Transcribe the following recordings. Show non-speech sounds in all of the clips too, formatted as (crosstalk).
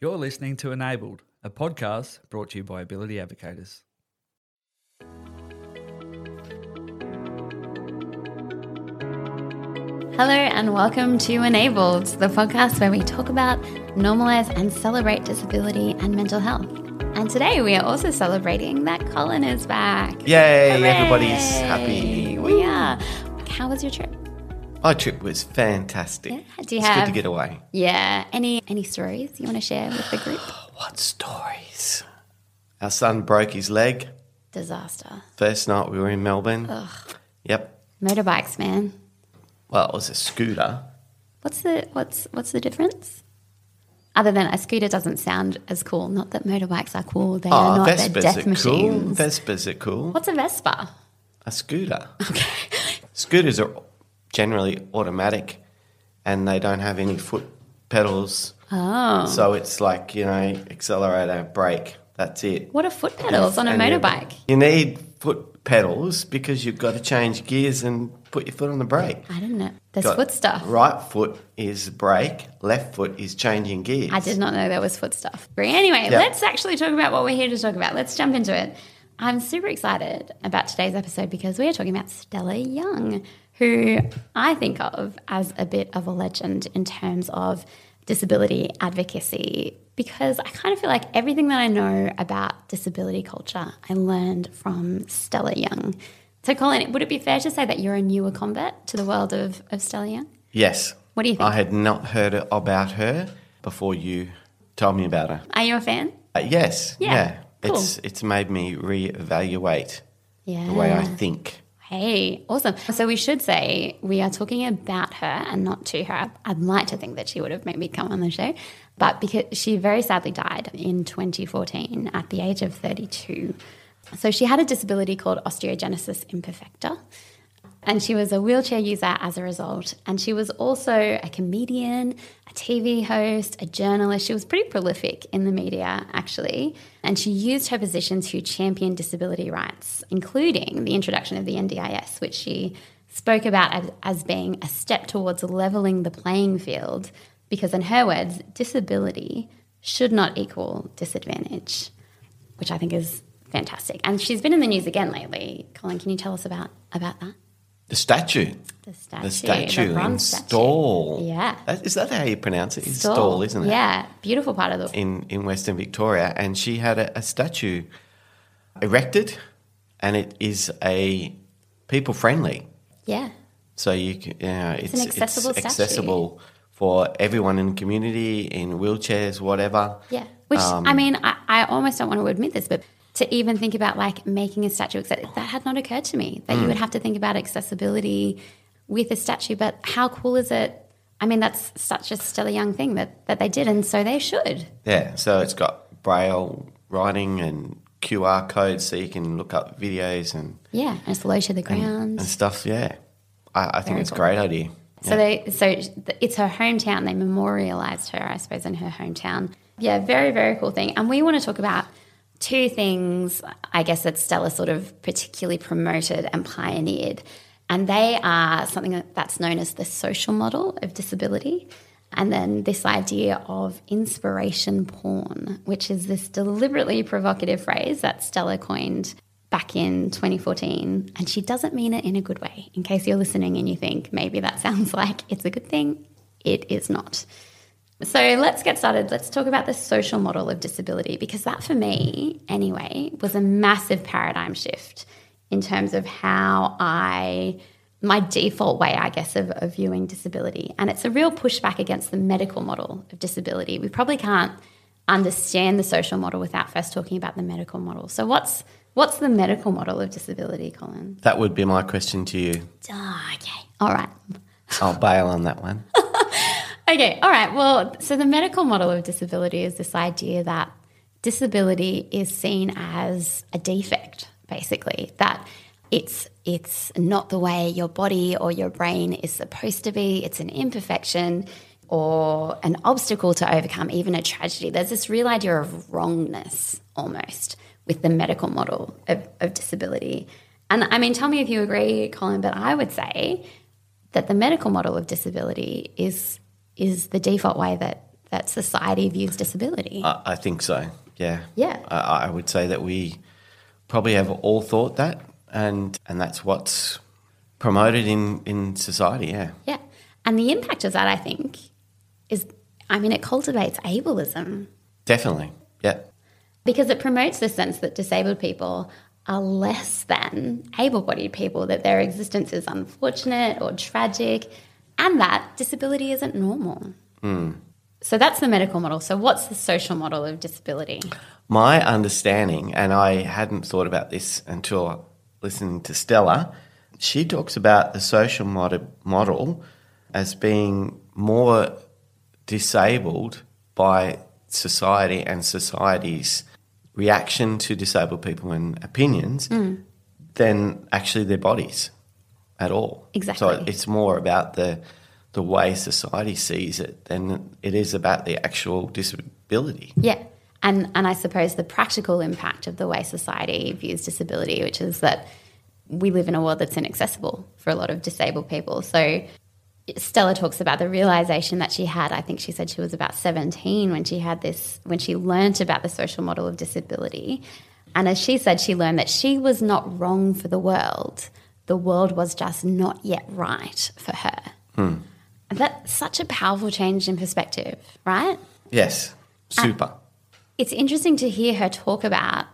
You're listening to Enabled, a podcast brought to you by Ability Advocators. Hello, and welcome to Enabled, the podcast where we talk about, normalize, and celebrate disability and mental health. And today we are also celebrating that Colin is back. Yay, Hooray! everybody's happy. We are. How was your trip? My trip was fantastic. Yeah, do you it's good to get away. Yeah. Any any stories you want to share with the group? (gasps) What stories? Our son broke his leg. Disaster. First night we were in Melbourne. Ugh. Yep. Motorbikes, man. Well, it was a scooter. What's the what's what's the difference? Other than a scooter doesn't sound as cool. Not that motorbikes are cool. They ah, are Oh, not. They're death are cool. machines. Vespas are cool. What's a Vespa? A scooter. (laughs) Okay. Scooters are generally automatic and they don't have any foot pedals. Oh. So it's like, you know, accelerator, brake. That's it. What are foot pedals on a you- motorbike? You need foot pedals because you've got to change gears and put your foot on the brake. I didn't know. There's Got- foot stuff. Right foot is brake, left foot is changing gears. I did not know there was foot stuff. Anyway, Yeah. let's actually talk about what we're here to talk about. Let's jump into it. I'm super excited about today's episode because we are talking about Stella Young, who I think of as a bit of a legend in terms of disability advocacy because I kind of feel like everything that I know about disability culture I learned from Stella Young. So, Colin, would it be fair to say that you're a newer convert to the world of, of Stella Young? Yes. What do you think? I had not heard about her before you told me about her. Are you a fan? Uh, yes. Yeah, Yeah. Cool. It's it's made me reevaluate Yeah. the way I think. Hey, awesome. So we should say we are talking about her and not to her. I'd like to think that she would have maybe come on the show, but because she very sadly died in 2014 at the age of 32. So she had a disability called osteogenesis imperfecta. And she was a wheelchair user as a result. And she was also a comedian, a TV host, a journalist. She was pretty prolific in the media, actually. And she used her position to champion disability rights, including the introduction of the NDIS, which she spoke about as, as being a step towards leveling the playing field. Because, in her words, disability should not equal disadvantage, which I think is fantastic. And she's been in the news again lately. Colin, can you tell us about, about that? The statue. The statue. The statue in bronze. Stawell. Yeah. That, is that how you pronounce it? It's Stawell, isn't it? Yeah, beautiful part of the. in, in Western Victoria, and she had a, a statue erected, and it is a people friendly. Yeah, So you can, you know, it's, an accessible statue. accessible for everyone in the community, in wheelchairs, whatever. yeah. Which Um, I mean, I, I almost don't want to admit this, but to even think about like making a statue, that had not occurred to me. That you Mm. would have to think about accessibility with a statue. But how cool is it? I mean, that's such a Stella Young thing that that they did, and so they should. Yeah, so it's got braille writing and QR codes so you can look up videos and, Yeah, and it's low to the ground. and stuff. Yeah, I, I think Very it's a cool. great idea. So they, so it's her hometown. They memorialized her, I suppose, in her hometown. Yeah, very, very cool thing. And we want to talk about two things, I guess, that Stella sort of particularly promoted and pioneered. And they are something that's known as the social model of disability. And then this idea of inspiration porn, which is this deliberately provocative phrase that Stella coined back in 2014. And she doesn't mean it in a good way. In case you're listening and you think maybe that (laughs) sounds like it's a good thing, it is not. So let's get started. Let's talk about the social model of disability because that, for me, anyway, was a massive paradigm shift in terms of how I, my default way, I guess, of, of viewing disability. And it's a real pushback against the medical model of disability. We probably can't understand the social model without first talking about the medical model. So, what's what's the medical model of disability, Colin? That would be my question to you. Okay, all right. I'll bail on that one. (laughs) Okay, all right. Well, so the medical model of disability is this idea that disability is seen as a defect, basically, that it's it's not the way your body or your brain is supposed to be, it's an imperfection or an obstacle to overcome, even a tragedy. There's this real idea of wrongness almost with the medical model of, of disability. And I mean, tell me if you agree, Colin, but I would say that the medical model of disability is is the default way that that society views disability. I, I think so. Yeah. Yeah. I, I would say that we probably have all thought that, and and that's what's promoted in in society. Yeah. yeah. And the impact of that, I think, is I mean, it cultivates ableism Definitely. Yeah. because it promotes the sense that disabled people are less than able bodied people, that their existence is unfortunate or tragic, and that disability isn't normal. Hmm. So that's the medical model. So, what's the social model of disability? My understanding, and I hadn't thought about this until listening to Stella, she talks about the social mod- model as being more disabled by society and society's reaction to disabled people and opinions hmm. than actually their bodies at all. Exactly. So it's more about the the way society sees it than it is about the actual disability. Yeah. And, and I suppose the practical impact of the way society views disability, which is that we live in a world that's inaccessible for a lot of disabled people. So Stella talks about the realization that she had. I think she said she was about 17 when she had this, when she learnt about the social model of disability. And as she said, she learned that she was not wrong for the world. The world was just not yet right for her. And that's such a powerful change in perspective, right? Yes, uh, super. it's interesting to hear her talk about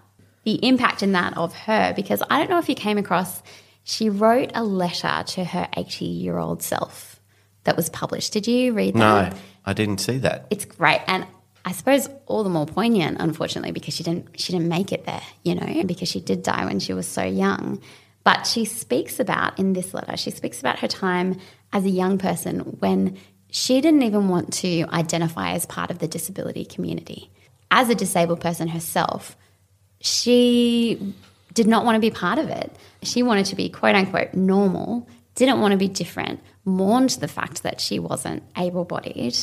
the impact in that of her because I don't know if you came across, she wrote a letter to her 80 year old self that was published. Did you read that? No, I didn't see that. It's great. And I suppose all the more poignant, unfortunately, because she didn't she didn't make it there, you know, because she did die when she was so young. But she speaks about in this letter, she speaks about her time as a young person when she didn't even want to identify as part of the disability community. As a disabled person herself, she did not want to be part of it. She wanted to be quote unquote normal, didn't want to be different, mourned the fact that she wasn't able bodied,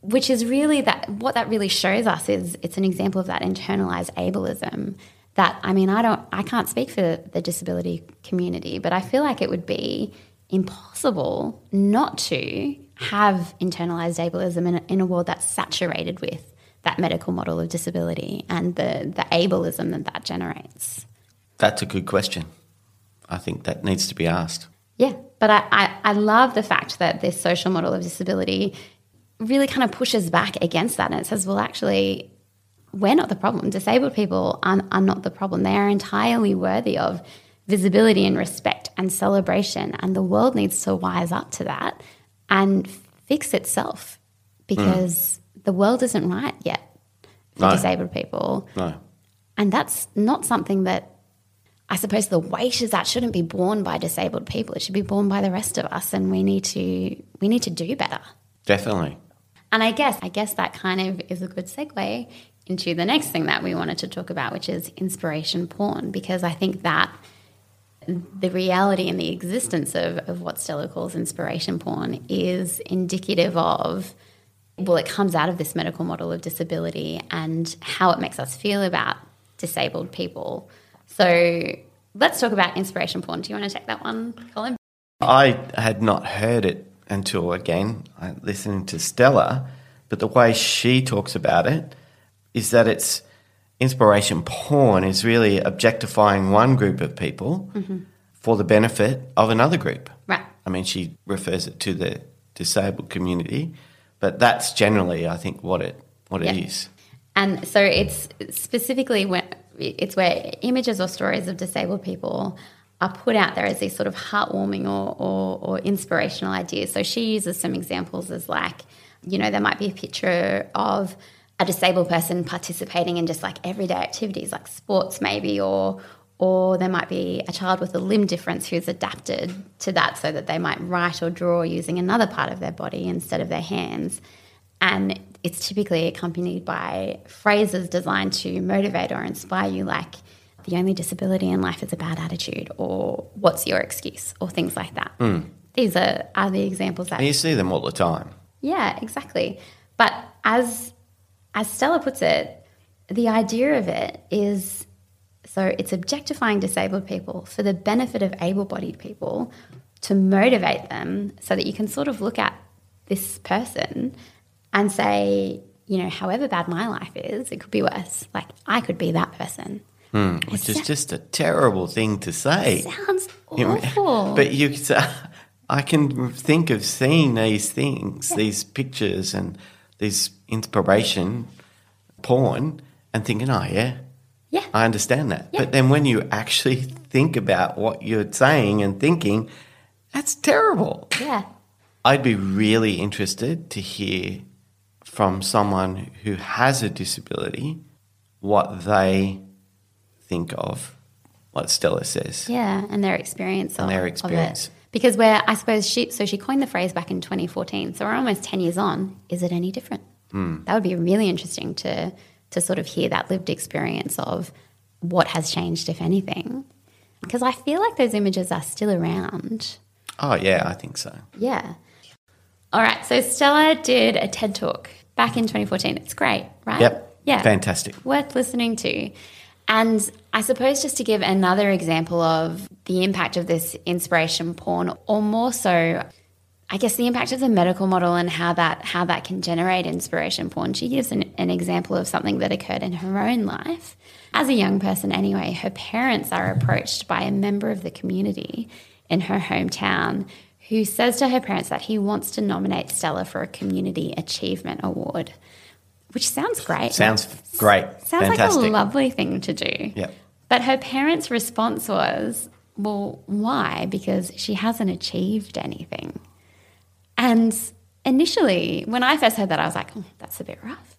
which is really that what that really shows us is it's an example of that internalized ableism. That I mean, I don't, I can't speak for the disability community, but I feel like it would be impossible not to have internalized ableism in a, in a world that's saturated with that medical model of disability and the, the ableism that that generates. That's a good question. I think that needs to be asked. Yeah, but I, I, I love the fact that this social model of disability really kind of pushes back against that and it says, well, actually, we're not the problem. Disabled people are, are not the problem. They are entirely worthy of visibility and respect and celebration. And the world needs to wise up to that and fix itself because the world isn't right yet for No. disabled people. No. And that's not something that I suppose the weight is that shouldn't be borne by disabled people. It should be borne by the rest of us and we need to we need to do better. Definitely. And I guess I guess that kind of is a good segue into the next thing that we wanted to talk about, which is inspiration porn, because I think that the reality and the existence of, of what Stella calls inspiration porn is indicative of well, it comes out of this medical model of disability and how it makes us feel about disabled people. So let's talk about inspiration porn. Do you want to take that one, Colin? I had not heard it until again listening to Stella, but the way she talks about it is that it's inspiration porn is really objectifying one group of people for the benefit of another group. Right. I mean, she refers it to the disabled community, but that's generally, I think, what it what it Yeah. is. And so it's specifically when it's where images or stories of disabled people are put out there as these sort of heartwarming or, or, or inspirational ideas. So she uses some examples as like, you know, there might be a picture of a disabled person participating in just like everyday activities like sports maybe or or there might be a child with a limb difference who's adapted to that so that they might write or draw using another part of their body instead of their hands and it's typically accompanied by phrases designed to motivate or inspire you like the only disability in life is a bad attitude or what's your excuse or things like that hmm. these are, are the examples that And you see them all the time. yeah, exactly. But as as Stella puts it, the idea of it is so it's objectifying disabled people for the benefit of able-bodied people to motivate them so that you can sort of look at this person and say, you know, however bad my life is, it could be worse. Like I could be that person. Hmm, which is just a terrible thing to say. Sounds (laughs) awful. But you, could say- (laughs) I can think of seeing these things, these pictures and these inspiration porn, and thinking, "Oh yeah, yeah. I understand that." Yeah. But then when you actually think about what you're saying and thinking, that's terrible. yeah. I'd be really interested to hear from someone who has a disability what they think of what Stella says. Yeah, and their experience And of, their experience. it. Because where I suppose she so she coined the phrase back in 2014. So we're almost 10 years on. Is it any different? Hmm. That would be really interesting to to sort of hear that lived experience of what has changed, if anything. Because I feel like those images are still around. Oh yeah, I think so. Yeah. All right. So Stella did a TED talk back in 2014. It's great, right? Yep. Yeah. Fantastic. Worth listening to. And I suppose just to give another example of the impact of this inspiration porn, or more so, I guess the impact of the medical model and how that how that can generate inspiration porn. She gives an, an example of something that occurred in her own life. As a young person, anyway, her parents are approached by a member of the community in her hometown who says to her parents that he wants to nominate Stella for a Community Achievement Award, which sounds great. Sounds great. Sounds Fantastic. like a lovely thing to do. Yep. But her parents' response was, well, why? Because she hasn't achieved anything. And initially, when I first heard that, I was like, oh, that's a bit rough.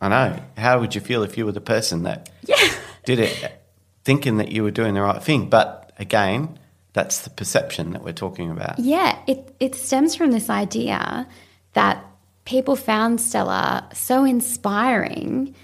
I know. How would you feel if you were the person that Yeah. did it thinking that you were doing the right thing? But again, that's the perception that we're talking about. Yeah, it, it stems from this idea that people found Stella so inspiring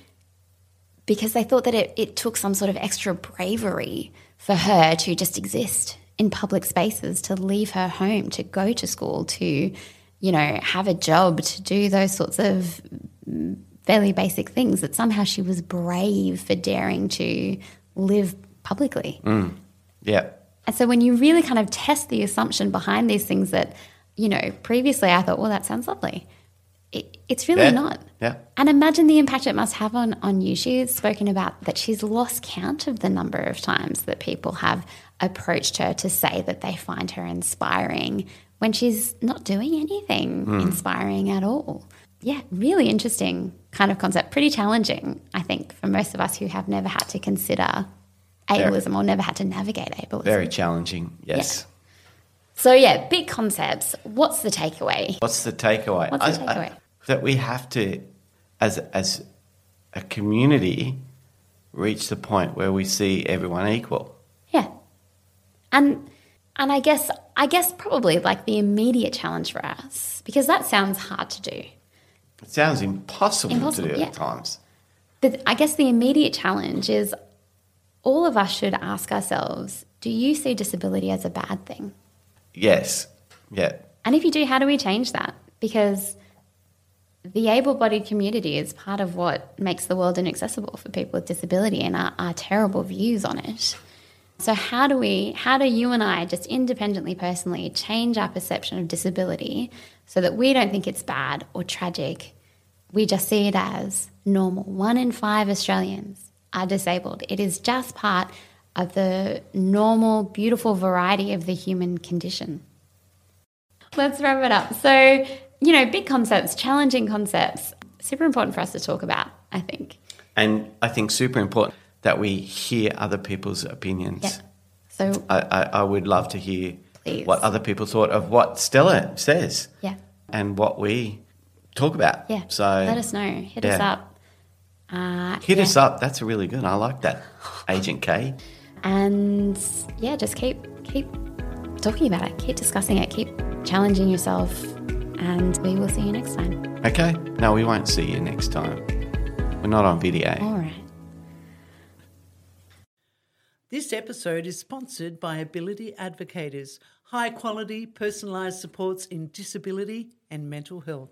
because they thought that it, it took some sort of extra bravery for her to just exist in public spaces, to leave her home, to go to school, to, you know, have a job, to do those sorts of mm, fairly basic things, that somehow she was brave for daring to live publicly. Yeah. And so when you really kind of test the assumption behind these things that, you know, previously I thought, well, that sounds lovely. It, it's really Yeah. not. Yeah. And imagine the impact it must have on, on you. She's spoken about that she's lost count of the number of times that people have approached her to say that they find her inspiring when she's not doing anything Hmm. inspiring at all. Yeah, really interesting kind of concept. Pretty challenging, I think, for most of us who have never had to consider ableism or never had to navigate ableism. Very challenging. Yes. So yeah, big concepts. What's the takeaway? What's the takeaway? What's the takeaway? that we have to, as as a community, reach the point where we see everyone equal. And and I guess I guess probably like the immediate challenge for us, because that sounds hard to do. It sounds impossible, Impossible, to do yeah. at times. But I guess the immediate challenge is all of us should ask ourselves, do you see disability as a bad thing? Yes. Yeah. And if you do, how do we change that? Because the able bodied community is part of what makes the world inaccessible for people with disability and our, our terrible views on it. So how do we how do you and I just independently personally change our perception of disability so that we don't think it's bad or tragic? We just see it as normal. One in five Australians are disabled. It is just part of the normal, beautiful variety of the human condition. Let's wrap it up. So, you know, big concepts, challenging concepts, super important for us to talk about, I think. And I think super important that we hear other people's opinions. Yeah. So, I, I, I would love to hear Please. what other people thought of what Stella says yeah. and what we talk about. Yeah. So let us know. Hit us up. Uh, hit yeah. us up. That's really good. I like that. Agent K. And yeah, just keep keep talking about it. Keep discussing it. Keep challenging yourself. And we will see you next time. Okay. No, we won't see you next time. We're not on video. All right. This episode is sponsored by Ability Advocators, high quality personalised supports in disability and mental health.